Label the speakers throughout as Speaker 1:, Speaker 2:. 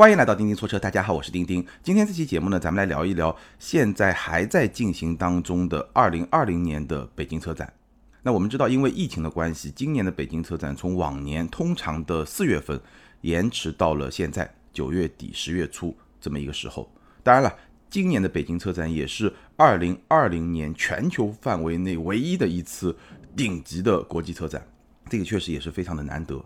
Speaker 1: 欢迎来到钉钉说车，大家好，我是钉钉。今天这期节目呢，咱们来聊一聊现在还在进行当中的2020年的北京车展。那我们知道，因为疫情的关系，今年的北京车展从往年通常的四月份延迟到了现在九月底十月初这么一个时候。当然了，今年的北京车展也是2020年全球范围内唯一的一次顶级的国际车展，这个确实也是非常的难得。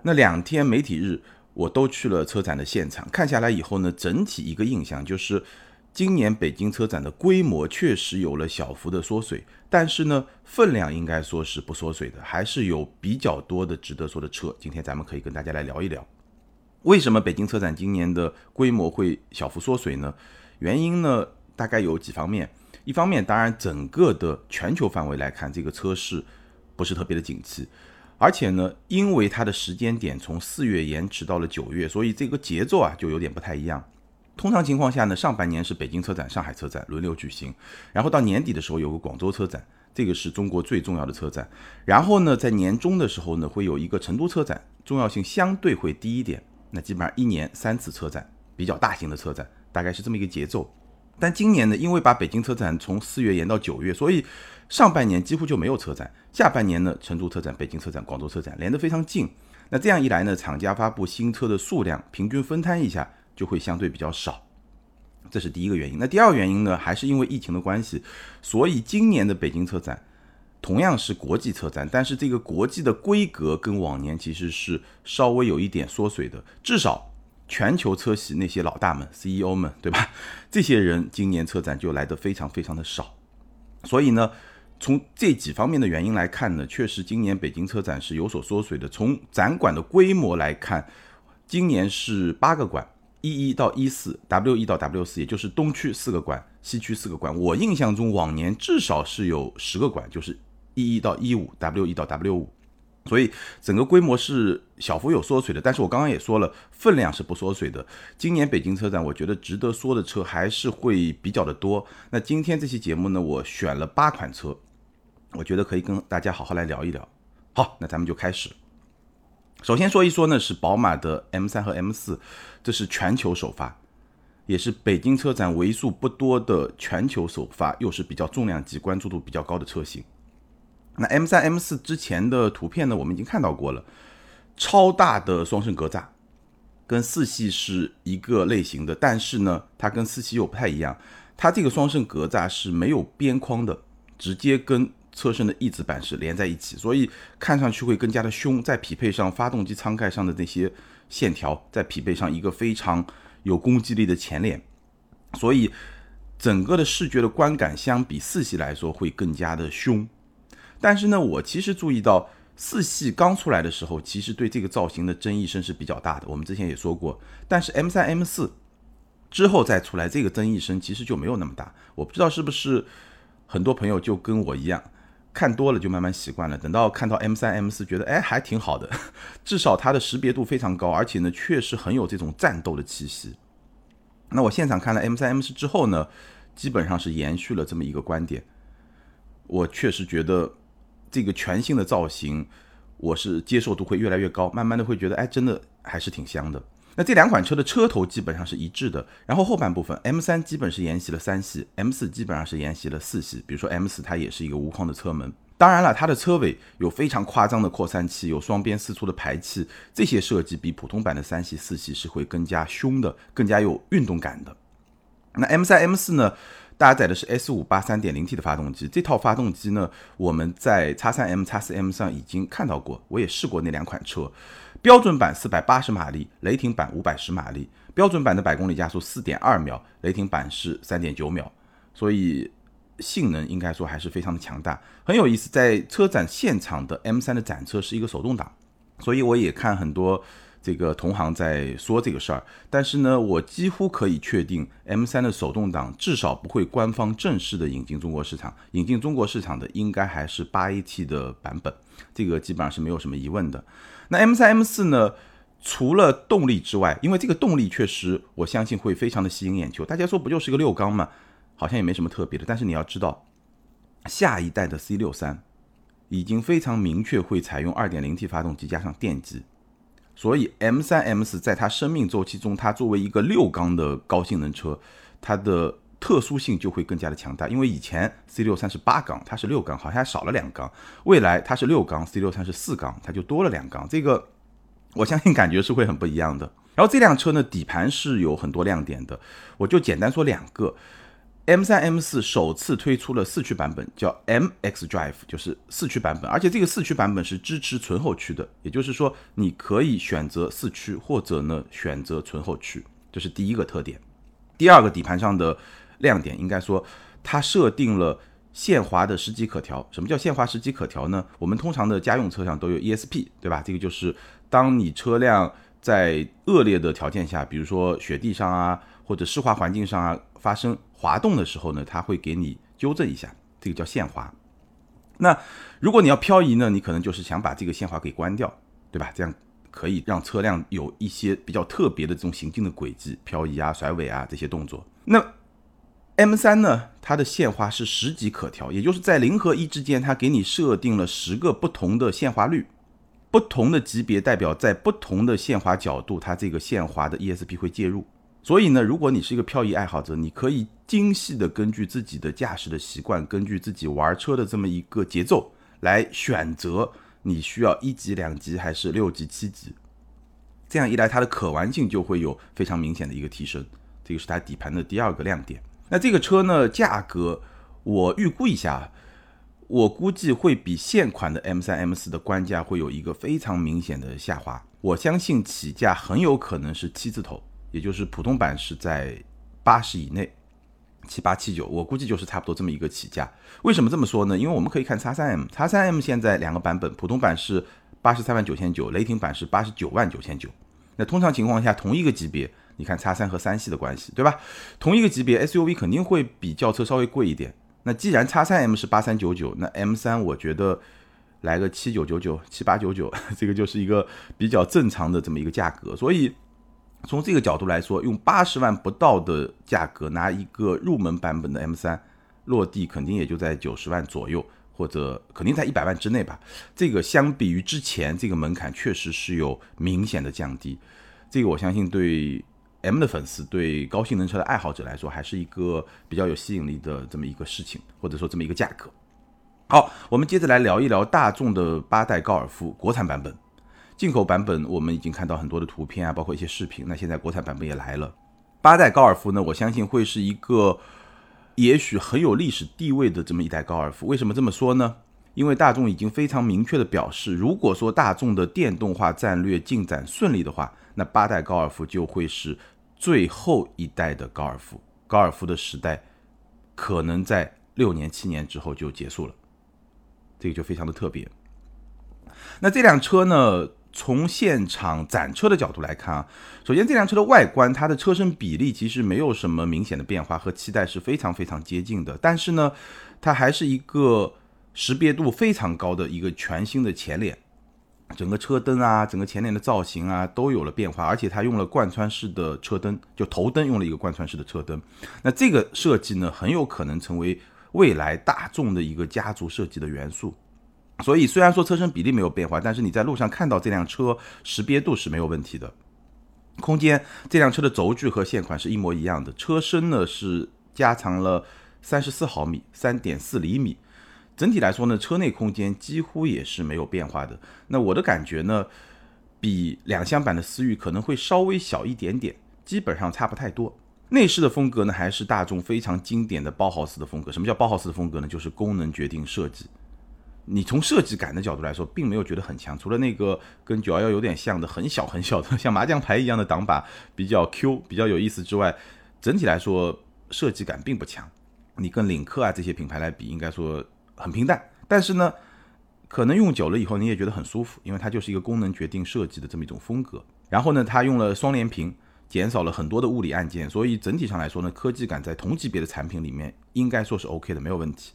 Speaker 1: 那两天媒体日。我都去了车展的现场，看下来以后呢，整体一个印象就是，今年北京车展的规模确实有了小幅的缩水，但是呢，分量应该说是不缩水的，还是有比较多的值得说的车。今天咱们可以跟大家来聊一聊，为什么北京车展今年的规模会小幅缩水呢？原因呢，大概有几方面。一方面，当然整个的全球范围来看，这个车市不是特别的景气。而且呢，因为它的时间点从四月延迟到了九月，所以这个节奏啊就有点不太一样。通常情况下呢，上半年是北京车展、上海车展轮流举行，然后到年底的时候有个广州车展，这个是中国最重要的车展。然后呢，在年中的时候呢，会有一个成都车展，重要性相对会低一点。那基本上一年三次车展，比较大型的车展，大概是这么一个节奏。但今年呢，因为把北京车展从四月延到九月，所以上半年几乎就没有车展，下半年呢，成都车展、北京车展、广州车展连得非常近。那这样一来呢，厂家发布新车的数量平均分摊一下，就会相对比较少。这是第一个原因。那第二个原因呢，还是因为疫情的关系，所以今年的北京车展同样是国际车展，但是这个国际的规格跟往年其实是稍微有一点缩水的，至少。全球车企那些老大们、CEO 们，对吧？这些人今年车展就来的非常非常的少，所以呢，从这几方面的原因来看呢，确实今年北京车展是有所缩水的。从展馆的规模来看，今年是八个馆，一一到一四，W 一到 W 四，也就是东区四个馆，西区四个馆。我印象中往年至少是有十个馆，就是一一到一五，W 一到 W 五。所以整个规模是小幅有缩水的，但是我刚刚也说了，分量是不缩水的。今年北京车展，我觉得值得说的车还是会比较的多。那今天这期节目呢，我选了八款车，我觉得可以跟大家好好来聊一聊。好，那咱们就开始。首先说一说呢，是宝马的 M3 和 M4，这是全球首发，也是北京车展为数不多的全球首发，又是比较重量级、关注度比较高的车型。那 M 三 M 四之前的图片呢，我们已经看到过了，超大的双肾格栅，跟四系是一个类型的，但是呢，它跟四系又不太一样，它这个双肾格栅是没有边框的，直接跟车身的翼子板是连在一起，所以看上去会更加的凶。再匹配上发动机舱盖上的那些线条，再匹配上一个非常有攻击力的前脸，所以整个的视觉的观感相比四系来说会更加的凶。但是呢，我其实注意到四系刚出来的时候，其实对这个造型的争议声是比较大的。我们之前也说过，但是 M 三、M 四之后再出来，这个争议声其实就没有那么大。我不知道是不是很多朋友就跟我一样，看多了就慢慢习惯了。等到看到 M 三、M 四，觉得哎还挺好的，至少它的识别度非常高，而且呢确实很有这种战斗的气息。那我现场看了 M 三、M 四之后呢，基本上是延续了这么一个观点。我确实觉得。这个全新的造型，我是接受度会越来越高，慢慢的会觉得，哎，真的还是挺香的。那这两款车的车头基本上是一致的，然后后半部分 M 三基本是沿袭了三系，M 四基本上是沿袭了四系。比如说 M 四它也是一个无框的车门，当然了，它的车尾有非常夸张的扩散器，有双边四出的排气，这些设计比普通版的三系、四系是会更加凶的，更加有运动感的。那 M 三、M 四呢？搭载的是 S 五八三点零 T 的发动机，这套发动机呢，我们在叉三 M、叉四 M 上已经看到过，我也试过那两款车。标准版四百八十马力，雷霆版五百十马力。标准版的百公里加速四点二秒，雷霆版是三点九秒，所以性能应该说还是非常的强大。很有意思，在车展现场的 M 三的展车是一个手动挡，所以我也看很多。这个同行在说这个事儿，但是呢，我几乎可以确定，M3 的手动挡至少不会官方正式的引进中国市场。引进中国市场的应该还是 8AT 的版本，这个基本上是没有什么疑问的。那 M3、M4 呢？除了动力之外，因为这个动力确实我相信会非常的吸引眼球。大家说不就是个六缸吗？好像也没什么特别的。但是你要知道，下一代的 C63 已经非常明确会采用 2.0T 发动机加上电机。所以 M3、M4 在它生命周期中，它作为一个六缸的高性能车，它的特殊性就会更加的强大。因为以前 C63 是八缸，它是六缸，好像还少了两缸。未来它是六缸，C63 是四缸，它就多了两缸。这个我相信感觉是会很不一样的。然后这辆车呢，底盘是有很多亮点的，我就简单说两个。M3、M4 首次推出了四驱版本，叫 MX Drive，就是四驱版本，而且这个四驱版本是支持纯后驱的，也就是说你可以选择四驱或者呢选择纯后驱，这是第一个特点。第二个底盘上的亮点，应该说它设定了限滑的时级可调。什么叫限滑时级可调呢？我们通常的家用车上都有 ESP，对吧？这个就是当你车辆在恶劣的条件下，比如说雪地上啊，或者湿滑环境上啊，发生滑动的时候呢，它会给你纠正一下，这个叫限滑。那如果你要漂移呢，你可能就是想把这个限滑给关掉，对吧？这样可以让车辆有一些比较特别的这种行进的轨迹，漂移啊、甩尾啊这些动作。那 M3 呢，它的限滑是十级可调，也就是在零和一之间，它给你设定了十个不同的限滑率。不同的级别代表在不同的限滑角度，它这个限滑的 ESP 会介入。所以呢，如果你是一个漂移爱好者，你可以精细的根据自己的驾驶的习惯，根据自己玩车的这么一个节奏来选择你需要一级、两级还是六级、七级。这样一来，它的可玩性就会有非常明显的一个提升。这个是它底盘的第二个亮点。那这个车呢，价格我预估一下。我估计会比现款的 M 三、M 四的官价会有一个非常明显的下滑。我相信起价很有可能是七字头，也就是普通版是在八十以内，七八七九，我估计就是差不多这么一个起价。为什么这么说呢？因为我们可以看叉三 M，叉三 M 现在两个版本，普通版是八十三万九千九，雷霆版是八十九万九千九。那通常情况下，同一个级别，你看叉三和三系的关系，对吧？同一个级别 SUV 肯定会比轿车稍微贵一点。那既然叉三 M 是八三九九，那 M 三我觉得来个七九九九、七八九九，这个就是一个比较正常的这么一个价格。所以从这个角度来说，用八十万不到的价格拿一个入门版本的 M 三落地，肯定也就在九十万左右，或者肯定在一百万之内吧。这个相比于之前这个门槛，确实是有明显的降低。这个我相信对。M 的粉丝对高性能车的爱好者来说，还是一个比较有吸引力的这么一个事情，或者说这么一个价格。好，我们接着来聊一聊大众的八代高尔夫国产版本。进口版本我们已经看到很多的图片啊，包括一些视频。那现在国产版本也来了。八代高尔夫呢，我相信会是一个也许很有历史地位的这么一代高尔夫。为什么这么说呢？因为大众已经非常明确的表示，如果说大众的电动化战略进展顺利的话，那八代高尔夫就会是。最后一代的高尔夫，高尔夫的时代可能在六年、七年之后就结束了，这个就非常的特别。那这辆车呢，从现场展车的角度来看啊，首先这辆车的外观，它的车身比例其实没有什么明显的变化，和期待是非常非常接近的。但是呢，它还是一个识别度非常高的一个全新的前脸。整个车灯啊，整个前脸的造型啊，都有了变化，而且它用了贯穿式的车灯，就头灯用了一个贯穿式的车灯。那这个设计呢，很有可能成为未来大众的一个家族设计的元素。所以虽然说车身比例没有变化，但是你在路上看到这辆车，识别度是没有问题的。空间，这辆车的轴距和现款是一模一样的，车身呢是加长了三十四毫米，三点四厘米。整体来说呢，车内空间几乎也是没有变化的。那我的感觉呢，比两厢版的思域可能会稍微小一点点，基本上差不太多。内饰的风格呢，还是大众非常经典的包豪斯的风格。什么叫包豪斯的风格呢？就是功能决定设计。你从设计感的角度来说，并没有觉得很强，除了那个跟九幺幺有点像的很小很小的像麻将牌一样的挡把比较 Q 比较有意思之外，整体来说设计感并不强。你跟领克啊这些品牌来比，应该说。很平淡，但是呢，可能用久了以后你也觉得很舒服，因为它就是一个功能决定设计的这么一种风格。然后呢，它用了双联屏，减少了很多的物理按键，所以整体上来说呢，科技感在同级别的产品里面应该说是 OK 的，没有问题。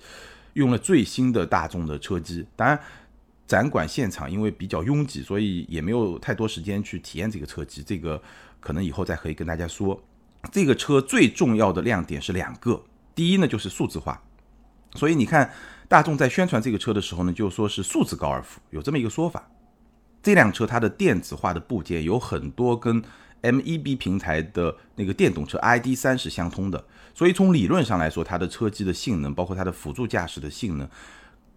Speaker 1: 用了最新的大众的车机，当然展馆现场因为比较拥挤，所以也没有太多时间去体验这个车机，这个可能以后再可以跟大家说。这个车最重要的亮点是两个，第一呢就是数字化，所以你看。大众在宣传这个车的时候呢，就说是数字高尔夫，有这么一个说法。这辆车它的电子化的部件有很多跟 MEB 平台的那个电动车 ID 三是相通的，所以从理论上来说，它的车机的性能，包括它的辅助驾驶的性能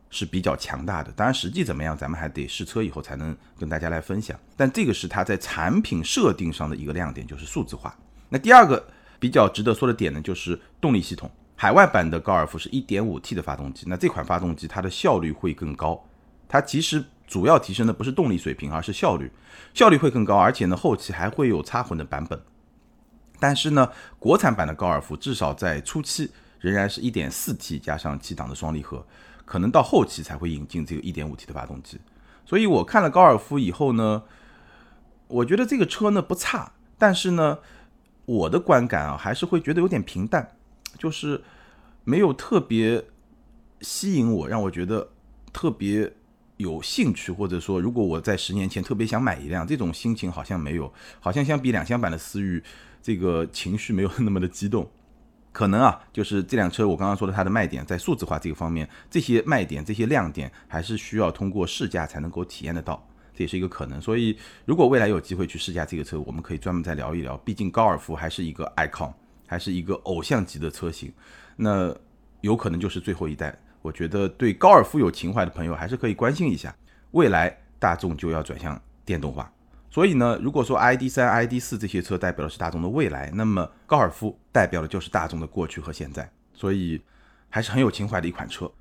Speaker 1: 是比较强大的。当然，实际怎么样，咱们还得试车以后才能跟大家来分享。但这个是它在产品设定上的一个亮点，就是数字化。那第二个比较值得说的点呢，就是动力系统。海外版的高尔夫是 1.5T 的发动机，那这款发动机它的效率会更高，它其实。主要提升的不是动力水平，而是效率，效率会更高，而且呢，后期还会有插混的版本。但是呢，国产版的高尔夫至少在初期仍然是一点四 T 加上七档的双离合，可能到后期才会引进这个一点五 T 的发动机。所以我看了高尔夫以后呢，我觉得这个车呢不差，但是呢，我的观感啊还是会觉得有点平淡，就是没有特别吸引我，让我觉得特别。有兴趣，或者说，如果我在十年前特别想买一辆，这种心情好像没有，好像相比两厢版的思域，这个情绪没有那么的激动。可能啊，就是这辆车我刚刚说的它的卖点在数字化这个方面，这些卖点、这些亮点还是需要通过试驾才能够体验得到，这也是一个可能。所以，如果未来有机会去试驾这个车，我们可以专门再聊一聊。毕竟高尔夫还是一个 icon，还是一个偶像级的车型，那有可能就是最后一代。我觉得对高尔夫有情怀的朋友还是可以关心一下，未来大众就要转向电动化，所以呢，如果说 ID 三、ID 四这些车代表的是大众的未来，那么高尔夫代表的就是大众的过去和现在，所以还是很有情怀的一款车。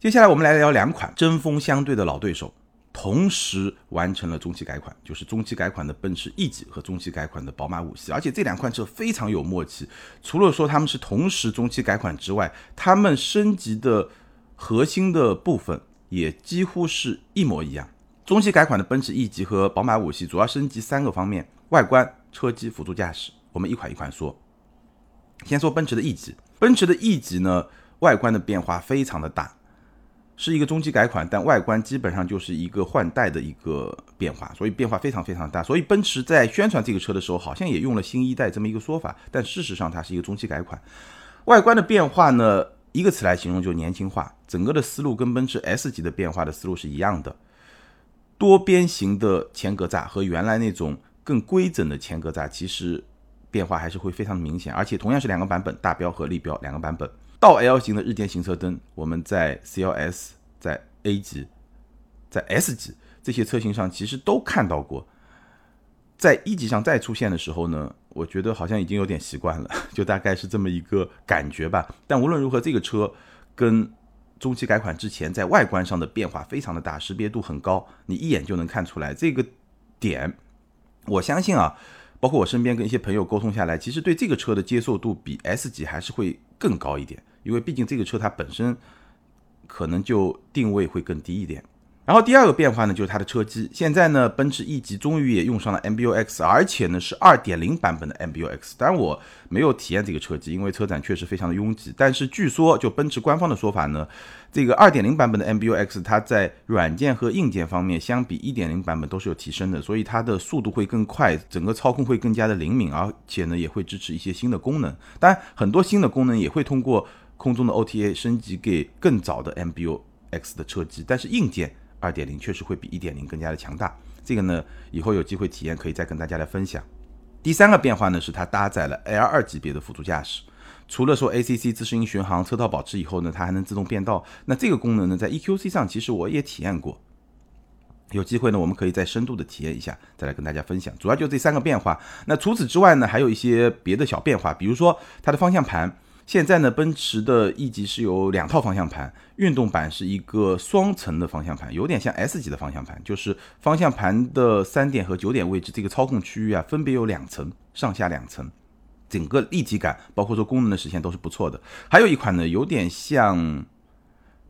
Speaker 1: 接下来我们来聊两款针锋相对的老对手。同时完成了中期改款，就是中期改款的奔驰 E 级和中期改款的宝马五系，而且这两款车非常有默契。除了说他们是同时中期改款之外，他们升级的核心的部分也几乎是一模一样。中期改款的奔驰 E 级和宝马五系主要升级三个方面：外观、车机、辅助驾驶。我们一款一款说。先说奔驰的 E 级，奔驰的 E 级呢，外观的变化非常的大。是一个中期改款，但外观基本上就是一个换代的一个变化，所以变化非常非常大。所以奔驰在宣传这个车的时候，好像也用了新一代这么一个说法，但事实上它是一个中期改款。外观的变化呢，一个词来形容就年轻化。整个的思路跟奔驰 S 级的变化的思路是一样的，多边形的前格栅和原来那种更规整的前格栅，其实变化还是会非常明显。而且同样是两个版本，大标和立标两个版本。倒 L 型的日间行车灯，我们在 CLS、在 A 级、在 S 级这些车型上其实都看到过。在一级上再出现的时候呢，我觉得好像已经有点习惯了，就大概是这么一个感觉吧。但无论如何，这个车跟中期改款之前在外观上的变化非常的大，识别度很高，你一眼就能看出来这个点。我相信啊。包括我身边跟一些朋友沟通下来，其实对这个车的接受度比 S 级还是会更高一点，因为毕竟这个车它本身可能就定位会更低一点。然后第二个变化呢，就是它的车机。现在呢，奔驰 E 级终于也用上了 MBUX，而且呢是2.0版本的 MBUX。当然我没有体验这个车机，因为车展确实非常的拥挤。但是据说，就奔驰官方的说法呢，这个2.0版本的 MBUX 它在软件和硬件方面相比1.0版本都是有提升的，所以它的速度会更快，整个操控会更加的灵敏，而且呢也会支持一些新的功能。当然，很多新的功能也会通过空中的 OTA 升级给更早的 MBUX 的车机，但是硬件。二点零确实会比一点零更加的强大，这个呢以后有机会体验可以再跟大家来分享。第三个变化呢是它搭载了 L 二级别的辅助驾驶，除了说 ACC 自适应巡航、车道保持以后呢，它还能自动变道。那这个功能呢在 EQC 上其实我也体验过，有机会呢我们可以再深度的体验一下，再来跟大家分享。主要就这三个变化。那除此之外呢还有一些别的小变化，比如说它的方向盘。现在呢，奔驰的 E 级是有两套方向盘，运动版是一个双层的方向盘，有点像 S 级的方向盘，就是方向盘的三点和九点位置这个操控区域啊，分别有两层，上下两层，整个立体感，包括说功能的实现都是不错的。还有一款呢，有点像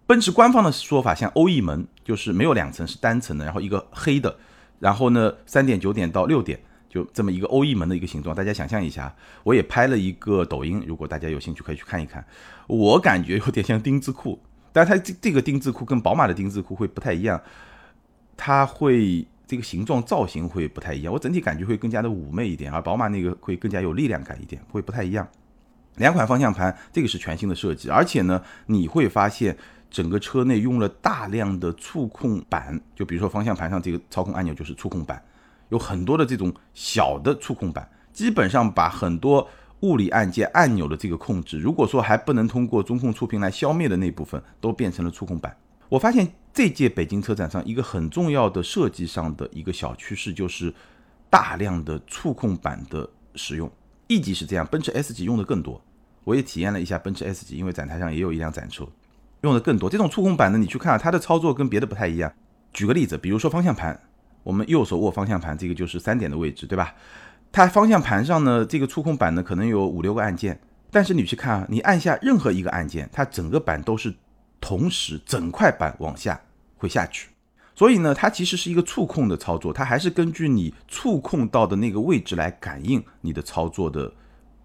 Speaker 1: 奔驰官方的说法，像欧翼门，就是没有两层，是单层的，然后一个黑的，然后呢，三点九点到六点。就这么一个欧翼门的一个形状，大家想象一下，我也拍了一个抖音，如果大家有兴趣可以去看一看。我感觉有点像丁字裤，但它这这个丁字裤跟宝马的丁字裤会不太一样，它会这个形状造型会不太一样，我整体感觉会更加的妩媚一点，而宝马那个会更加有力量感一点，会不太一样。两款方向盘，这个是全新的设计，而且呢，你会发现整个车内用了大量的触控板，就比如说方向盘上这个操控按钮就是触控板，有很多的这种小的触控板，基本上把很多物理按键按钮的这个控制，如果说还不能通过中控触屏来消灭的那部分，都变成了触控板。我发现这届北京车展上一个很重要的设计上的一个小趋势，就是大量的触控板的使用。E 级是这样，奔驰 S 级用的更多。我也体验了一下奔驰 S 级，因为展台上也有一辆展车，用的更多。这种触控板呢，你去看啊，它的操作跟别的不太一样。举个例子，比如说方向盘，我们右手握方向盘，这个就是三点的位置，对吧？它方向盘上呢，这个触控板呢，可能有五六个按键，但是你去看啊，你按下任何一个按键，它整个板都是同时整块板往下会下去。所以呢，它其实是一个触控的操作，它还是根据你触控到的那个位置来感应你的操作的。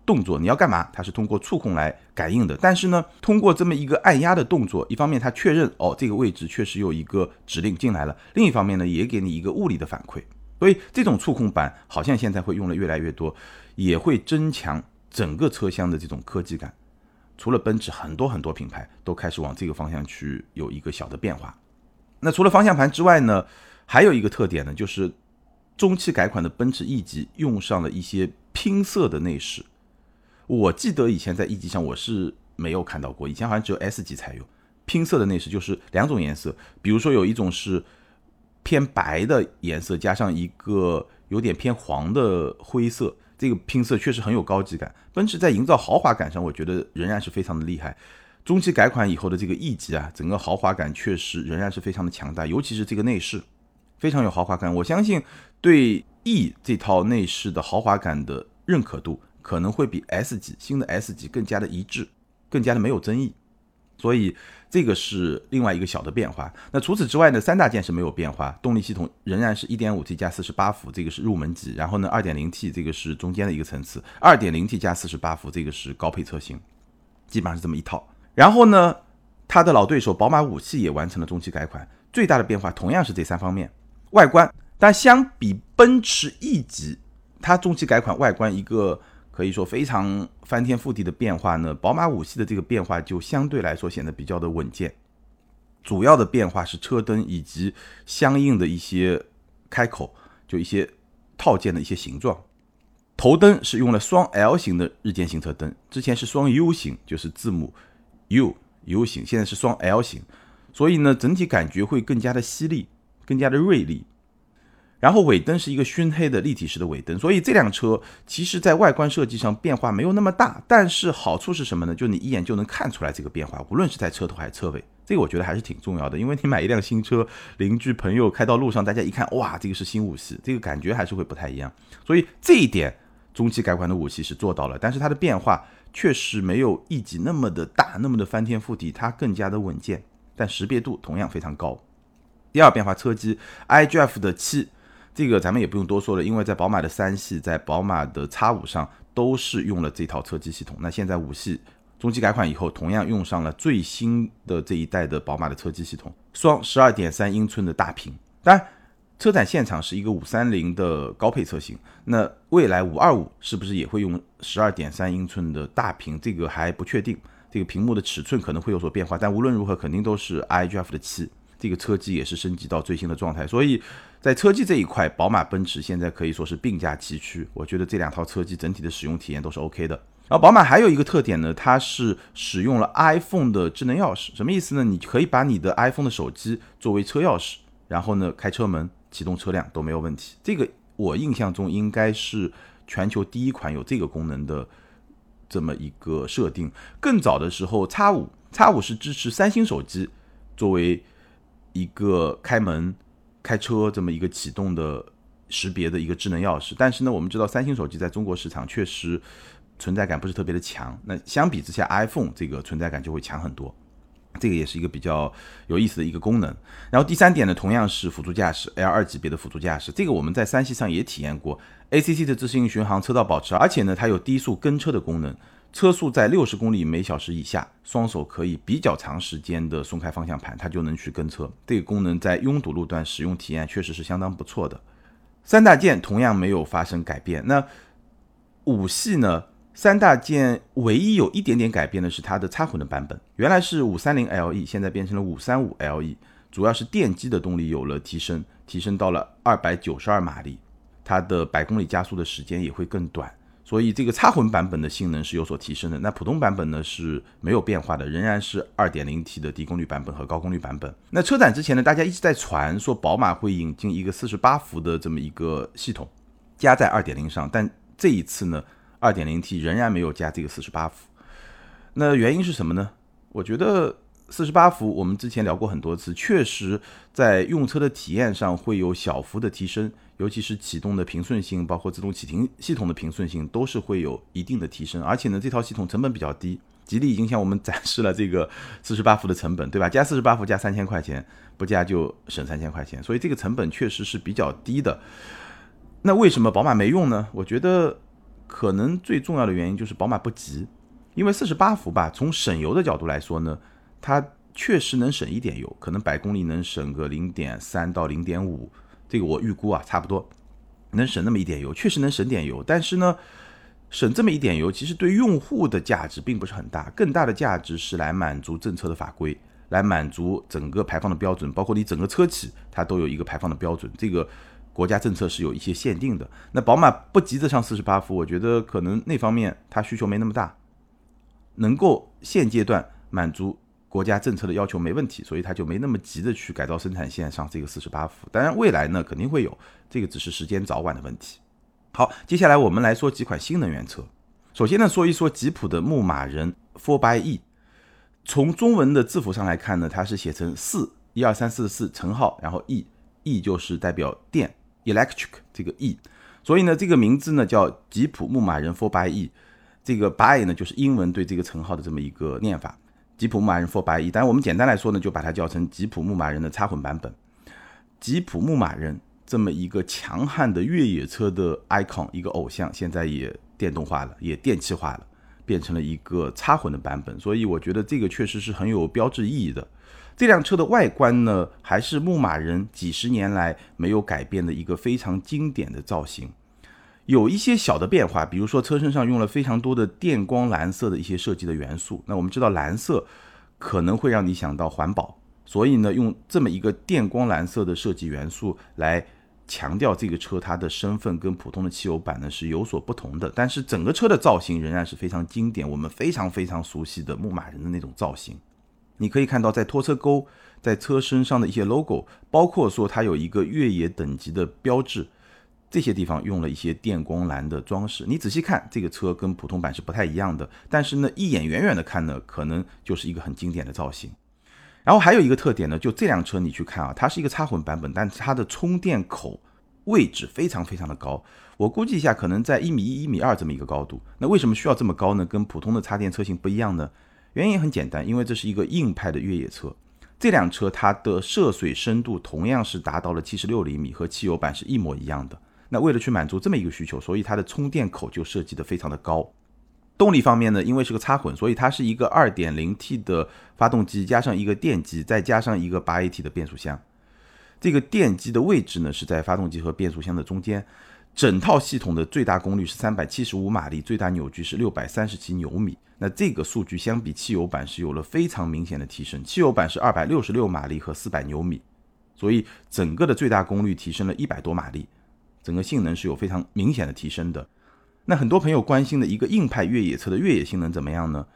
Speaker 1: 动作你要干嘛？它是通过触控来感应的。但是呢，通过这么一个按压的动作，一方面它确认哦这个位置确实有一个指令进来了，另一方面呢也给你一个物理的反馈。所以这种触控板好像现在会用的越来越多，也会增强整个车厢的这种科技感。除了奔驰，很多很多品牌都开始往这个方向去有一个小的变化。那除了方向盘之外呢，还有一个特点呢，就是中期改款的奔驰 E 级用上了一些拼色的内饰。我记得以前在 E 级上我是没有看到过，以前好像只有 S 级才有拼色的内饰，就是两种颜色，比如说有一种是偏白的颜色，加上一个有点偏黄的灰色，这个拼色确实很有高级感。奔驰在营造豪华感上，我觉得仍然是非常的厉害。中期改款以后的这个 E 级啊，整个豪华感确实仍然是非常的强大，尤其是这个内饰非常有豪华感。我相信对 E 这套内饰的豪华感的认可度。可能会比 S 级新的 S 级更加的一致，更加的没有争议，所以这个是另外一个小的变化。那除此之外呢，三大件是没有变化，动力系统仍然是一点五 T 加四十八伏，这个是入门级。然后呢，二点零 T 这个是中间的一个层次，二点零 T 加四十八伏这个是高配车型，基本上是这么一套。然后呢，它的老对手宝马五系也完成了中期改款，最大的变化同样是这三方面，外观。但相比奔驰 E 级，它中期改款外观一个。可以说非常翻天覆地的变化呢。宝马五系的这个变化就相对来说显得比较的稳健。主要的变化是车灯以及相应的一些开口，就一些套件的一些形状。头灯是用了双 L 型的日间行车灯，之前是双 U 型，就是字母 U U 型，现在是双 L 型，所以呢，整体感觉会更加的犀利，更加的锐利。然后尾灯是一个熏黑的立体式的尾灯，所以这辆车其实在外观设计上变化没有那么大，但是好处是什么呢？就你一眼就能看出来这个变化，无论是在车头还是车尾，这个我觉得还是挺重要的。因为你买一辆新车，邻居朋友开到路上，大家一看，哇，这个是新五系，这个感觉还是会不太一样。所以这一点中期改款的五系是做到了，但是它的变化确实没有一级那么的大，那么的翻天覆地，它更加的稳健，但识别度同样非常高。第二变化，车机 iGF 的七。这个咱们也不用多说了，因为在宝马的三系，在宝马的 X 五上都是用了这套车机系统。那现在五系中期改款以后，同样用上了最新的这一代的宝马的车机系统，双十二点三英寸的大屏。当然，车展现场是一个五三零的高配车型，那未来五二五是不是也会用十二点三英寸的大屏？这个还不确定，这个屏幕的尺寸可能会有所变化。但无论如何，肯定都是 iGF 的七。这个车机也是升级到最新的状态，所以在车机这一块，宝马、奔驰现在可以说是并驾齐驱。我觉得这两套车机整体的使用体验都是 OK 的。然后宝马还有一个特点呢，它是使用了 iPhone 的智能钥匙，什么意思呢？你可以把你的 iPhone 的手机作为车钥匙，然后呢开车门、启动车辆都没有问题。这个我印象中应该是全球第一款有这个功能的这么一个设定。更早的时候，X 五 X 五是支持三星手机作为一个开门、开车这么一个启动的识别的一个智能钥匙，但是呢，我们知道三星手机在中国市场确实存在感不是特别的强。那相比之下，iPhone 这个存在感就会强很多。这个也是一个比较有意思的一个功能。然后第三点呢，同样是辅助驾驶 L 二级别的辅助驾驶，这个我们在三系上也体验过，ACC 的自适应巡航、车道保持，而且呢，它有低速跟车的功能。车速在六十公里每小时以下，双手可以比较长时间的松开方向盘，它就能去跟车。这个功能在拥堵路段使用体验确实是相当不错的。三大件同样没有发生改变。那五系呢？三大件唯一有一点点改变的是它的插混的版本，原来是五三零 LE，现在变成了五三五 LE，主要是电机的动力有了提升，提升到了二百九十二马力，它的百公里加速的时间也会更短。所以这个插混版本的性能是有所提升的，那普通版本呢是没有变化的，仍然是 2.0T 的低功率版本和高功率版本。那车展之前呢，大家一直在传说宝马会引进一个48伏的这么一个系统，加在2.0上，但这一次呢，2.0T 仍然没有加这个48伏。那原因是什么呢？我觉得48伏我们之前聊过很多次，确实在用车的体验上会有小幅的提升。尤其是启动的平顺性，包括自动启停系统的平顺性，都是会有一定的提升。而且呢，这套系统成本比较低，吉利已经向我们展示了这个 四十八伏的成本，对吧？加四十八伏加三千块钱，不加就省三千块钱，所以这个成本确实是比较低的。那为什么宝马没用呢？我觉得可能最重要的原因就是宝马不急，因为四十八伏吧，从省油的角度来说呢，它确实能省一点油，可能百公里能省个零点三到零点五。这个我预估啊，差不多能省那么一点油，确实能省点油。但是呢，省这么一点油，其实对用户的价值并不是很大。更大的价值是来满足政策的法规，来满足整个排放的标准，包括你整个车企它都有一个排放的标准。这个国家政策是有一些限定的。那宝马不急着上四十八伏，我觉得可能那方面它需求没那么大，能够现阶段满足。国家政策的要求没问题，所以他就没那么急着去改造生产线上这个四十八伏。当然，未来呢肯定会有，这个只是时间早晚的问题。好，接下来我们来说几款新能源车。首先呢，说一说吉普的牧马人 Four by E。从中文的字符上来看呢，它是写成四一二三四四乘号，然后 E E 就是代表电 Electric 这个 E，所以呢这个名字呢叫吉普牧马人 Four by E。这个 by 呢就是英文对这个乘号的这么一个念法。吉普牧马人 Four by E，但我们简单来说呢，就把它叫成吉普牧马人的插混版本。吉普牧马人这么一个强悍的越野车的 icon，一个偶像，现在也电动化了，也电气化了，变成了一个插混的版本。所以我觉得这个确实是很有标志意义的。这辆车的外观呢，还是牧马人几十年来没有改变的一个非常经典的造型。有一些小的变化，比如说车身上用了非常多的电光蓝色的一些设计的元素。那我们知道蓝色可能会让你想到环保，所以呢，用这么一个电光蓝色的设计元素来强调这个车它的身份跟普通的汽油版呢是有所不同的。但是整个车的造型仍然是非常经典，我们非常非常熟悉的牧马人的那种造型。你可以看到在拖车钩、在车身上的一些 logo，包括说它有一个越野等级的标志。这些地方用了一些电光蓝的装饰，你仔细看，这个车跟普通版是不太一样的。但是呢，一眼远远的看呢，可能就是一个很经典的造型。然后还有一个特点呢，就这辆车你去看啊，它是一个插混版本，但它的充电口位置非常非常的高，我估计一下，可能在一米一、一米二这么一个高度。那为什么需要这么高呢？跟普通的插电车型不一样呢？原因很简单，因为这是一个硬派的越野车。这辆车它的涉水深度同样是达到了七十六厘米，和汽油版是一模一样的。那为了去满足这么一个需求，所以它的充电口就设计的非常的高。动力方面呢，因为是个插混，所以它是一个 2.0T 的发动机加上一个电机，再加上一个 8AT 的变速箱。这个电机的位置呢是在发动机和变速箱的中间。整套系统的最大功率是375马力，最大扭矩是637牛米。那这个数据相比汽油版是有了非常明显的提升。汽油版是266马力和400牛米，所以整个的最大功率提升了一百多马力。整个性能是有非常明显的提升的。那很多朋友关心的一个硬派越野车的越野性能怎么样呢？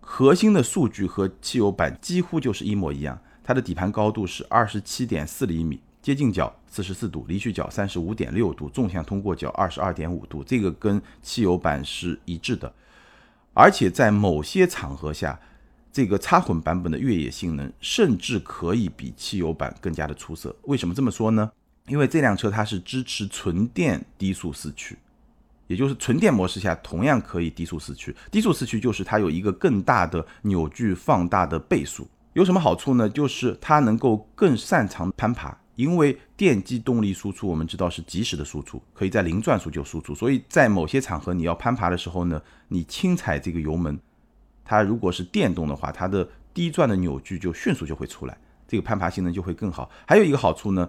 Speaker 1: 核心的数据和汽油版几乎就是一模一样。它的底盘高度是二十七点四厘米，接近角四十四度，离去角三十五点六度，纵向通过角二十二点五度，这个跟汽油版是一致的。而且在某些场合下，这个插混版本的越野性能甚至可以比汽油版更加的出色。为什么这么说呢？因为这辆车它是支持纯电低速四驱，也就是纯电模式下同样可以低速四驱。低速四驱就是它有一个更大的扭矩放大的倍数。有什么好处呢？就是它能够更擅长攀爬，因为电机动力输出我们知道是及时的输出，可以在零转速就输出。所以在某些场合你要攀爬的时候呢，你轻踩这个油门，它如果是电动的话，它的低转的扭矩就迅速就会出来，这个攀爬性能就会更好。还有一个好处呢。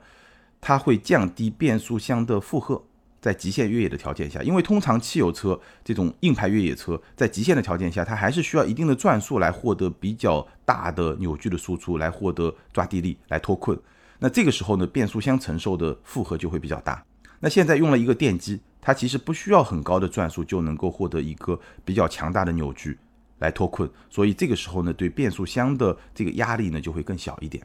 Speaker 1: 它会降低变速箱的负荷，在极限越野的条件下，因为通常汽油车这种硬派越野车在极限的条件下，它还是需要一定的转速来获得比较大的扭矩的输出，来获得抓地力，来脱困。那这个时候呢，变速箱承受的负荷就会比较大。那现在用了一个电机，它其实不需要很高的转速就能够获得一个比较强大的扭矩来脱困，所以这个时候呢，对变速箱的这个压力呢就会更小一点。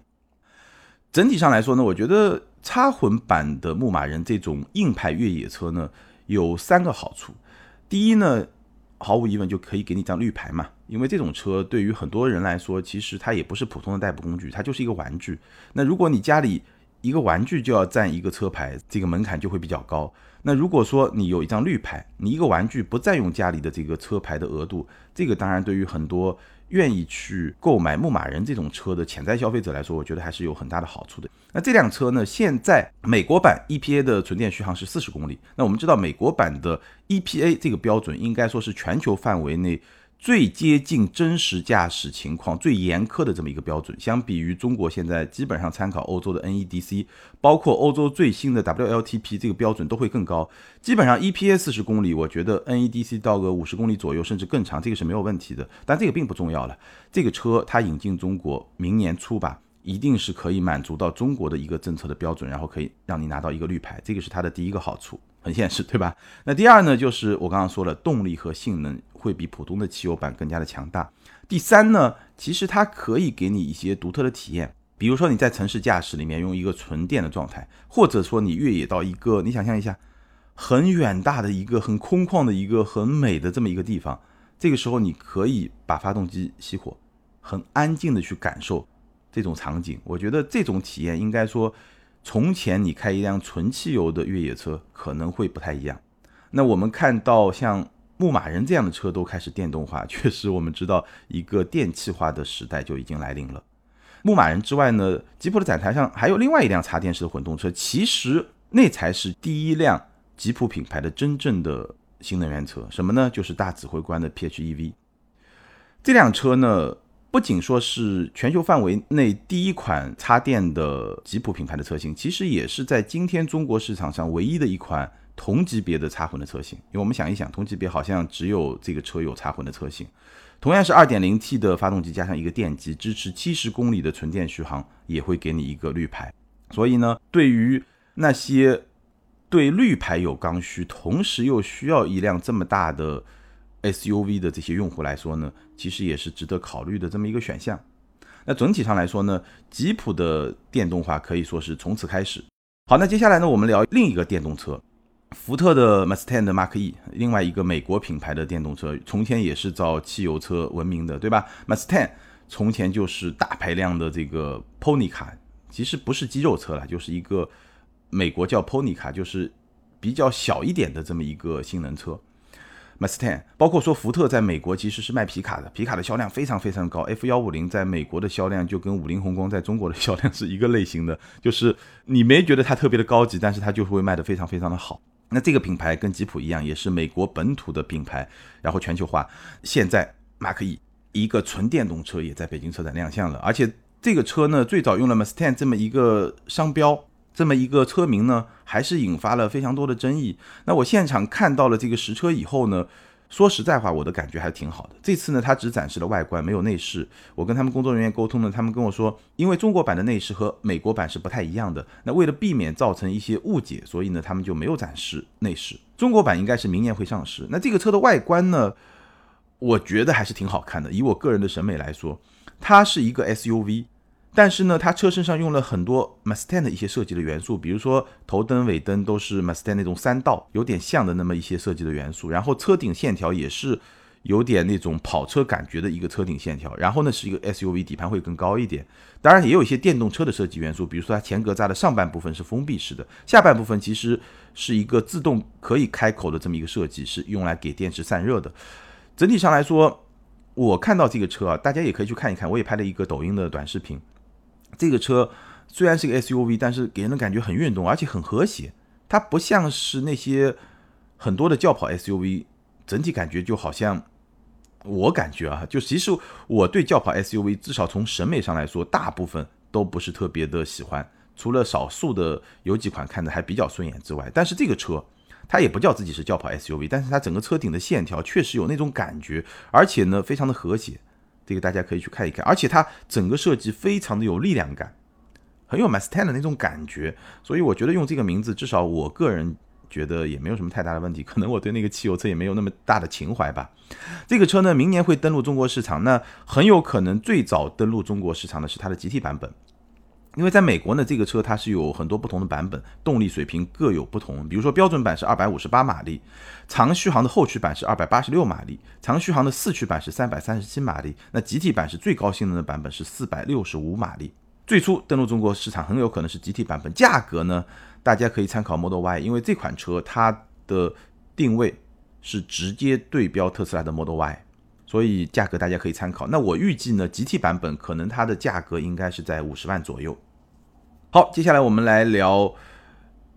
Speaker 1: 整体上来说呢，我觉得插混版的牧马人这种硬派越野车呢，有三个好处。第一呢，毫无疑问就可以给你一张绿牌嘛，因为这种车对于很多人来说，其实它也不是普通的代步工具，它就是一个玩具。那如果你家里一个玩具就要占一个车牌，这个门槛就会比较高。那如果说你有一张绿牌，你一个玩具不占用家里的这个车牌的额度，这个当然对于很多。愿意去购买牧马人这种车的潜在消费者来说，我觉得还是有很大的好处的。那这辆车呢，现在美国版 EPA 的纯电续航是四十公里。那我们知道，美国版的 EPA 这个标准应该说是全球范围内。最接近真实驾驶情况、最严苛的这么一个标准，相比于中国现在基本上参考欧洲的 NEDC，包括欧洲最新的 WLTP 这个标准都会更高。基本上 EPA 四十公里，我觉得 NEDC 到个五十公里左右，甚至更长，这个是没有问题的。但这个并不重要了。这个车它引进中国，明年初吧，一定是可以满足到中国的一个政策的标准，然后可以让你拿到一个绿牌，这个是它的第一个好处。很现实，对吧？那第二呢，就是我刚刚说了，动力和性能会比普通的汽油版更加的强大。第三呢，其实它可以给你一些独特的体验，比如说你在城市驾驶里面用一个纯电的状态，或者说你越野到一个你想象一下很远大的一个很空旷的一个很美的这么一个地方，这个时候你可以把发动机熄火，很安静的去感受这种场景。我觉得这种体验应该说。从前你开一辆纯汽油的越野车可能会不太一样，那我们看到像牧马人这样的车都开始电动化，确实我们知道一个电气化的时代就已经来临了。牧马人之外呢，吉普的展台上还有另外一辆插电式的混动车，其实那才是第一辆吉普品牌的真正的新能源车，什么呢？就是大指挥官的 PHEV。这辆车呢？不仅说是全球范围内第一款插电的吉普品牌的车型，其实也是在今天中国市场上唯一的一款同级别的插混的车型。因为我们想一想，同级别好像只有这个车有插混的车型。同样是 2.0T 的发动机加上一个电机，支持70公里的纯电续航，也会给你一个绿牌。所以呢，对于那些对绿牌有刚需，同时又需要一辆这么大的。SUV 的这些用户来说呢，其实也是值得考虑的这么一个选项。那整体上来说呢，吉普的电动化可以说是从此开始。好，那接下来呢，我们聊另一个电动车，福特的 Mustang Mark E，另外一个美国品牌的电动车，从前也是造汽油车闻名的，对吧？Mustang 从前就是大排量的这个 Pony 卡，其实不是肌肉车了，就是一个美国叫 Pony 卡，就是比较小一点的这么一个性能车。Mustang，包括说福特在美国其实是卖皮卡的，皮卡的销量非常非常高。F 幺五零在美国的销量就跟五菱宏光在中国的销量是一个类型的，就是你没觉得它特别的高级，但是它就会卖得非常非常的好。那这个品牌跟吉普一样，也是美国本土的品牌，然后全球化。现在马克 E 一个纯电动车也在北京车展亮相了，而且这个车呢最早用了 Mustang 这么一个商标。这么一个车名呢，还是引发了非常多的争议。那我现场看到了这个实车以后呢，说实在话，我的感觉还挺好的。这次呢，它只展示了外观，没有内饰。我跟他们工作人员沟通呢，他们跟我说，因为中国版的内饰和美国版是不太一样的。那为了避免造成一些误解，所以呢，他们就没有展示内饰。中国版应该是明年会上市。那这个车的外观呢，我觉得还是挺好看的。以我个人的审美来说，它是一个 SUV。但是呢，它车身上用了很多 Mustang 的一些设计的元素，比如说头灯、尾灯都是 Mustang 那种三道，有点像的那么一些设计的元素。然后车顶线条也是有点那种跑车感觉的一个车顶线条。然后呢，是一个 SUV，底盘会更高一点。当然也有一些电动车的设计元素，比如说它前格栅的上半部分是封闭式的，下半部分其实是一个自动可以开口的这么一个设计，是用来给电池散热的。整体上来说，我看到这个车啊，大家也可以去看一看，我也拍了一个抖音的短视频。这个车虽然是个 SUV，但是给人的感觉很运动，而且很和谐。它不像是那些很多的轿跑 SUV，整体感觉就好像我感觉啊，就其实我对轿跑 SUV 至少从审美上来说，大部分都不是特别的喜欢，除了少数的有几款看着还比较顺眼之外。但是这个车它也不叫自己是轿跑 SUV，但是它整个车顶的线条确实有那种感觉，而且呢非常的和谐，这个大家可以去看一看。而且它整个设计非常的有力量感，很有 Mustang 的那种感觉，所以我觉得用这个名字，至少我个人觉得也没有什么太大的问题。可能我对那个汽油车也没有那么大的情怀吧。这个车呢，明年会登陆中国市场，那很有可能最早登陆中国市场的是它的 GT 版本。因为在美国呢，这个车它是有很多不同的版本，动力水平各有不同。比如说标准版是二百五十八马力，长续航的后驱版是二百八十六马力，长续航的四驱版是三百三十七马力。那 GT 版是最高性能的版本是四百六十五马力。最初登陆中国市场很有可能是 GT 版本，价格呢，大家可以参考 Model Y，因为这款车它的定位是直接对标特斯拉的 Model Y。所以价格大家可以参考。那我预计呢，GT 版本可能它的价格应该是在五十万左右。好，接下来我们来聊，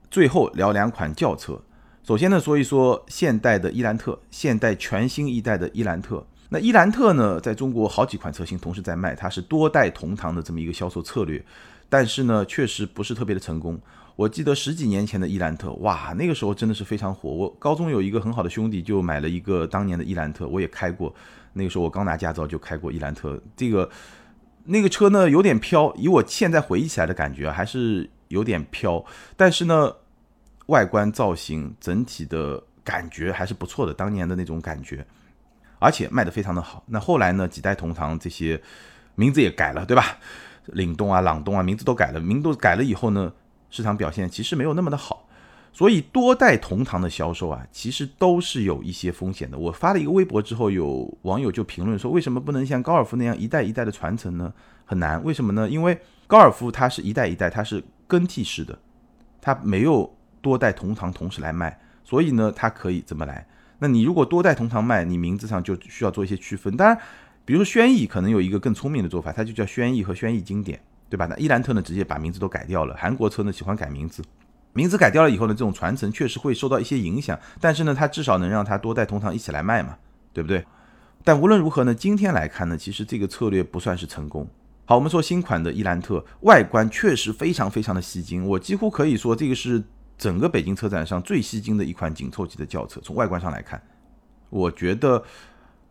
Speaker 1: 最后聊两款轿车。首先呢，说一说现代的伊兰特，现代全新一代的伊兰特。那伊兰特呢，在中国好几款车型同时在卖，它是多代同堂的这么一个销售策略，但是呢，确实不是特别的成功。我记得十几年前的伊兰特，哇，那个时候真的是非常火。我高中有一个很好的兄弟，就买了一个当年的伊兰特，我也开过。那个时候我刚拿驾照就开过伊兰特，这个那个车呢有点飘，以我现在回忆起来的感觉还是有点飘，但是呢，外观造型整体的感觉还是不错的，当年的那种感觉，而且卖的非常的好。那后来呢，几代同堂这些名字也改了，对吧？领动啊、朗动啊，名字都改了，名都改了以后呢，市场表现其实没有那么的好。所以多代同堂的销售啊，其实都是有一些风险的。我发了一个微博之后，有网友就评论说，为什么不能像高尔夫那样一代一代的传承呢？很难，为什么呢？因为高尔夫它是一代一代，它是更替式的，它没有多代同堂同时来卖，所以呢，它可以怎么来？那你如果多代同堂卖，你名字上就需要做一些区分。当然，比如说轩逸可能有一个更聪明的做法，它就叫轩逸和轩逸经典，对吧？那伊兰特呢，直接把名字都改掉了。韩国车呢，喜欢改名字。名字改掉了以后呢，这种传承确实会受到一些影响，但是呢，它至少能让它多代同堂一起来卖嘛，对不对？但无论如何呢，今天来看呢，其实这个策略不算是成功。好，我们说新款的伊兰特外观确实非常非常的吸睛，我几乎可以说这个是整个北京车展上最吸睛的一款紧凑级的轿车。从外观上来看，我觉得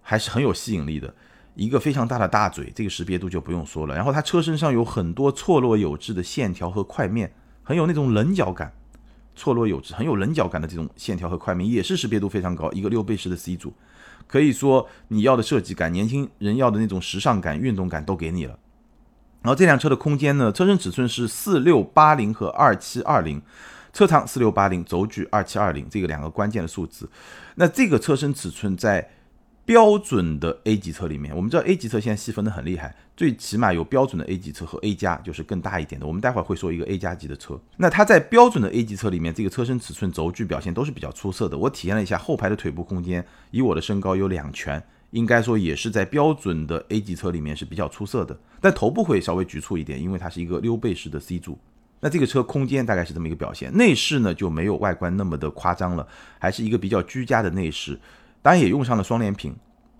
Speaker 1: 还是很有吸引力的。一个非常大的大嘴，这个识别度就不用说了。然后它车身上有很多错落有致的线条和块面。很有那种棱角感，错落有致，很有棱角感的这种线条和块面，也是识别度非常高。一个六倍式的 C 组，可以说你要的设计感，年轻人要的那种时尚感、运动感都给你了。然后这辆车的空间呢，车身尺寸是四六八零和二七二零，车长四六八零，轴距二七二零，这个两个关键的数字。那这个车身尺寸在。标准的 A 级车里面，我们知道 A 级车现在细分的很厉害，最起码有标准的 A 级车和 A 加，就是更大一点的。我们待会儿会说一个 A 加级的车。那它在标准的 A 级车里面，这个车身尺寸、轴距表现都是比较出色的。我体验了一下后排的腿部空间，以我的身高有两拳，应该说也是在标准的 A 级车里面是比较出色的。但头部会稍微局促一点，因为它是一个溜背式的 C 柱。那这个车空间大概是这么一个表现，内饰呢就没有外观那么的夸张了，还是一个比较居家的内饰。当然也用上了双联屏，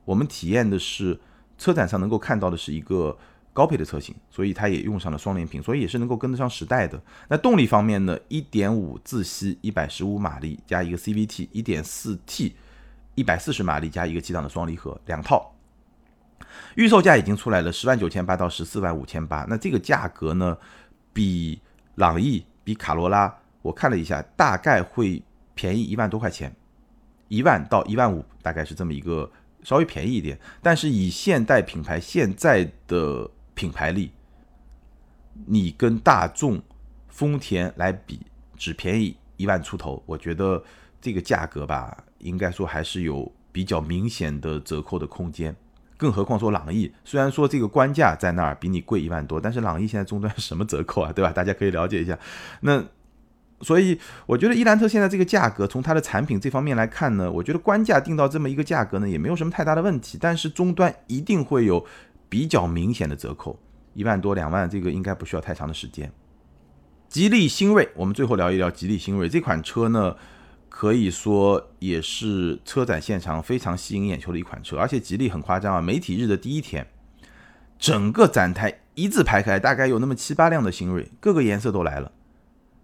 Speaker 1: 我们体验的是车展上能够看到的是一个高配的车型，所以它也用上了双联屏，所以也是能够跟得上时代的。那动力方面呢，1.5自吸115马力加一个 CVT，1.4T 140马力加一个七档的双离合，两套。预售价已经出来了，十万九千八到十四万五千八。那这个价格呢，比朗逸、比卡罗拉，我看了一下，大概会便宜一万多块钱。一万到一万五，大概是这么一个稍微便宜一点，但是以现代品牌现在的品牌力，你跟大众、丰田来比，只便宜一万出头，我觉得这个价格吧，应该说还是有比较明显的折扣的空间。更何况说朗逸，虽然说这个官价在那儿比你贵一万多，但是朗逸现在终端什么折扣啊，对吧？大家可以了解一下。那。所以我觉得伊兰特现在这个价格，从它的产品这方面来看呢，我觉得官价定到这么一个价格呢，也没有什么太大的问题。但是终端一定会有比较明显的折扣，一万多两万，这个应该不需要太长的时间。吉利星瑞，我们最后聊一聊吉利星瑞这款车呢，可以说也是车展现场非常吸引眼球的一款车，而且吉利很夸张啊，媒体日的第一天，整个展台一字排开，大概有那么七八辆的星瑞，各个颜色都来了。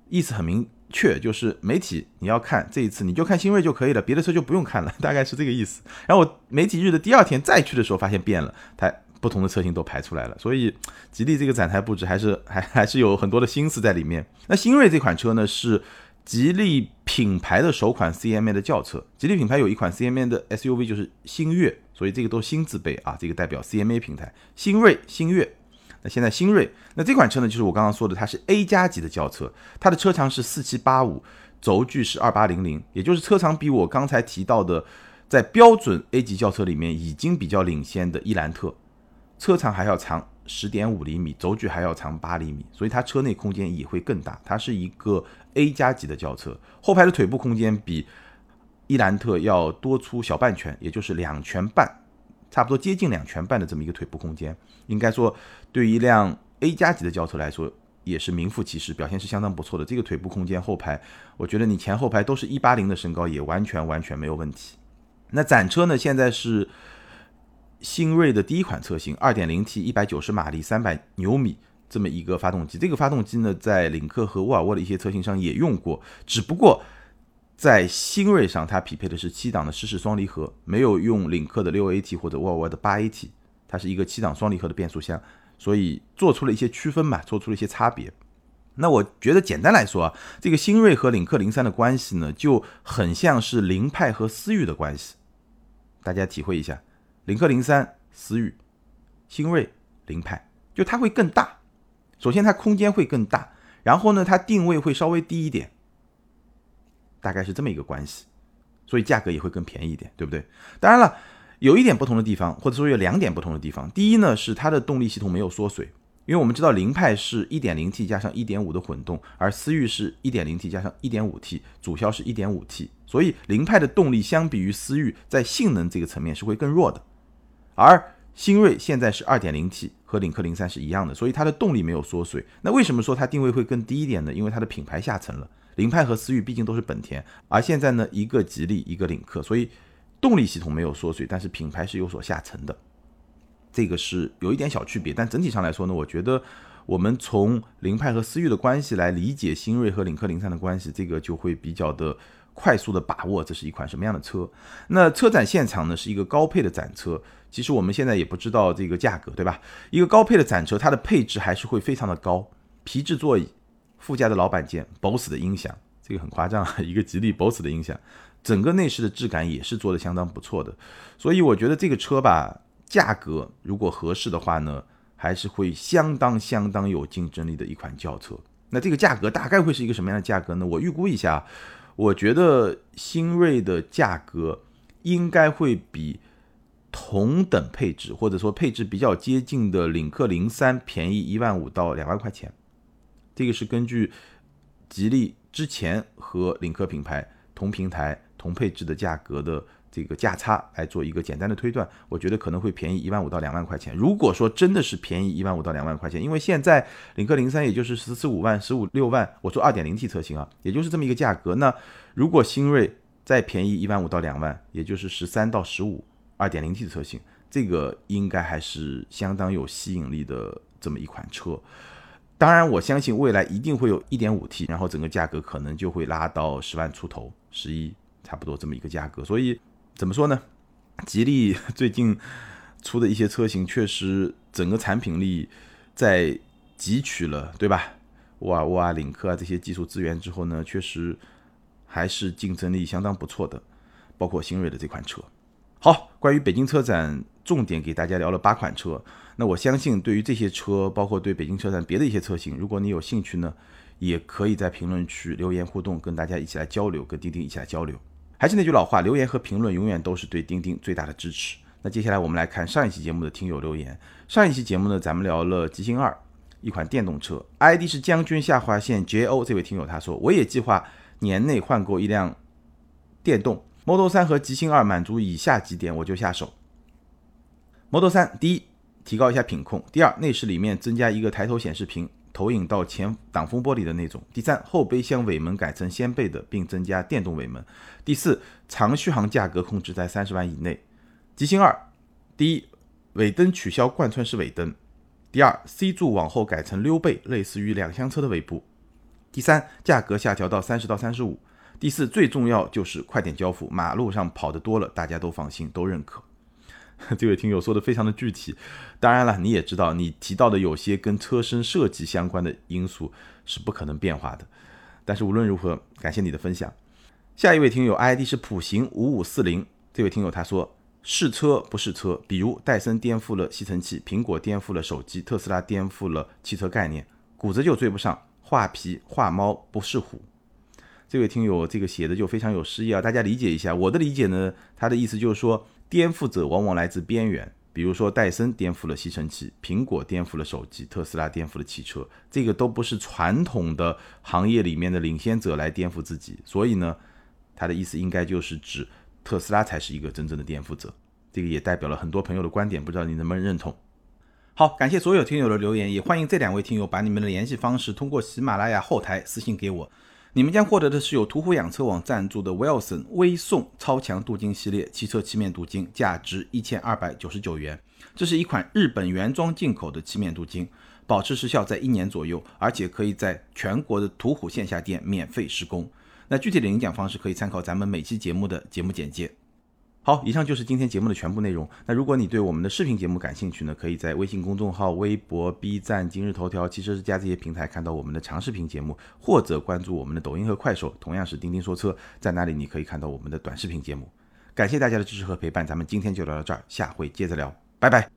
Speaker 1: 意思很明确，就是媒体你要看这一次你就看新锐就可以了，别的车就不用看了，大概是这个意思。然后我媒体日的第二天再去的时候，发现变了，它不同的车型都排出来了。所以吉利这个展台布置还是还还是有很多的心思在里面。那新锐这款车呢是吉利品牌的首款 CMA 的轿车，吉利品牌有一款 CMA 的 SUV 就是星越，所以这个都新字辈啊，这个代表 CMA 平台，新锐、星越。现在新锐，那这款车呢，就是我刚刚说的，它是 A 加级的轿车，它的车长是四七八五，轴距是二八零零，也就是车长比我刚才提到的，在标准 A 级轿车里面已经比较领先的伊兰特，车长还要长十点五厘米，轴距还要长八厘米，所以它车内空间也会更大。它是一个 A 加级的轿车，后排的腿部空间比伊兰特要多出小半拳，也就是两拳半。差不多接近两拳半的这么一个腿部空间，应该说对于一辆 A 加级的轿车来说，也是名副其实，表现是相当不错的。这个腿部空间后排，我觉得你前后排都是一八零的身高，也完全完全没有问题。那展车呢，现在是新锐的第一款车型，二点零 T，一百九十马力，三百牛米这么一个发动机。这个发动机呢，在领克和沃尔沃的一些车型上也用过，只不过。在新锐上，它匹配的是七档的湿式双离合，没有用领克的六 AT 或者沃尔沃的八 AT，它是一个七档双离合的变速箱，所以做出了一些区分嘛，做出了一些差别。那我觉得简单来说啊，这个新锐和领克零三的关系呢，就很像是凌派和思域的关系，大家体会一下，领克零三思域，新锐凌派，就它会更大，首先它空间会更大，然后呢，它定位会稍微低一点。大概是这么一个关系，所以价格也会更便宜一点，对不对？当然了，有一点不同的地方，或者说有两点不同的地方。第一呢，是它的动力系统没有缩水，因为我们知道凌派是 1.0T 加上1.5的混动，而思域是 1.0T 加上 1.5T，主销是 1.5T，所以凌派的动力相比于思域在性能这个层面是会更弱的。而新锐现在是 2.0T，和领克零三是一样的，所以它的动力没有缩水。那为什么说它定位会更低一点呢？因为它的品牌下沉了。凌派和思域毕竟都是本田，而现在呢，一个吉利，一个领克，所以动力系统没有缩水，但是品牌是有所下沉的，这个是有一点小区别。但整体上来说呢，我觉得我们从凌派和思域的关系来理解新锐和领克零三的关系，这个就会比较的快速的把握这是一款什么样的车。那车展现场呢是一个高配的展车，其实我们现在也不知道这个价格，对吧？一个高配的展车，它的配置还是会非常的高，皮质座椅。副驾的老板键，BOSS 的音响，这个很夸张啊！一个吉利 BOSS 的音响，整个内饰的质感也是做的相当不错的。所以我觉得这个车吧，价格如果合适的话呢，还是会相当相当有竞争力的一款轿车。那这个价格大概会是一个什么样的价格呢？我预估一下，我觉得新锐的价格应该会比同等配置或者说配置比较接近的领克零三便宜一万五到两万块钱。这个是根据吉利之前和领克品牌同平台同配置的价格的这个价差来做一个简单的推断，我觉得可能会便宜一万五到两万块钱。如果说真的是便宜一万五到两万块钱，因为现在领克零三也就是十四五万、十五六万，我说二点零 T 车型啊，也就是这么一个价格。那如果新锐再便宜一万五到两万，也就是十三到十五二点零 T 的车型，这个应该还是相当有吸引力的这么一款车。当然，我相信未来一定会有一点五 T，然后整个价格可能就会拉到十万出头，十一差不多这么一个价格。所以怎么说呢？吉利最近出的一些车型，确实整个产品力在汲取了，对吧？沃尔沃啊、领克啊这些技术资源之后呢，确实还是竞争力相当不错的，包括新锐的这款车。好，关于北京车展，重点给大家聊了八款车。那我相信，对于这些车，包括对北京车展别的一些车型，如果你有兴趣呢，也可以在评论区留言互动，跟大家一起来交流，跟钉钉一起来交流。还是那句老话，留言和评论永远都是对钉钉最大的支持。那接下来我们来看上一期节目的听友留言。上一期节目呢，咱们聊了极星二，一款电动车，ID 是将军下划线 JO 这位听友他说，我也计划年内换购一辆电动 Model 三和极星二，满足以下几点我就下手。Model 三，第一。提高一下品控。第二，内饰里面增加一个抬头显示屏，投影到前挡风玻璃的那种。第三，后备箱尾门改成掀背的，并增加电动尾门。第四，长续航价格控制在三十万以内。极星二，第一，尾灯取消贯穿式尾灯。第二，C 柱往后改成溜背，类似于两厢车的尾部。第三，价格下调到三十到三十五。第四，最重要就是快点交付，马路上跑得多了，大家都放心，都认可。这位听友说的非常的具体，当然了，你也知道，你提到的有些跟车身设计相关的因素是不可能变化的。但是无论如何，感谢你的分享。下一位听友 ID 是普行五五四零，这位听友他说试车不是车，比如戴森颠覆了吸尘器，苹果颠覆了手机，特斯拉颠覆了汽车概念，骨子就追不上，画皮画猫不是虎。这位听友这个写的就非常有诗意啊，大家理解一下。我的理解呢，他的意思就是说。颠覆者往往来自边缘，比如说戴森颠覆了吸尘器，苹果颠覆了手机，特斯拉颠覆了汽车，这个都不是传统的行业里面的领先者来颠覆自己，所以呢，他的意思应该就是指特斯拉才是一个真正的颠覆者。这个也代表了很多朋友的观点，不知道你能不能认同？好，感谢所有听友的留言，也欢迎这两位听友把你们的联系方式通过喜马拉雅后台私信给我。你们将获得的是由途虎养车网赞助的 Wilson 微送超强镀金系列汽车漆面镀金，价值一千二百九十九元。这是一款日本原装进口的漆面镀金，保持时效在一年左右，而且可以在全国的途虎线下店免费施工。那具体的领奖方式可以参考咱们每期节目的节目简介。好，以上就是今天节目的全部内容。那如果你对我们的视频节目感兴趣呢，可以在微信公众号、微博、B 站、今日头条、汽车之家这些平台看到我们的长视频节目，或者关注我们的抖音和快手，同样是钉钉说车，在那里你可以看到我们的短视频节目。感谢大家的支持和陪伴，咱们今天就聊到这儿，下回接着聊，拜拜。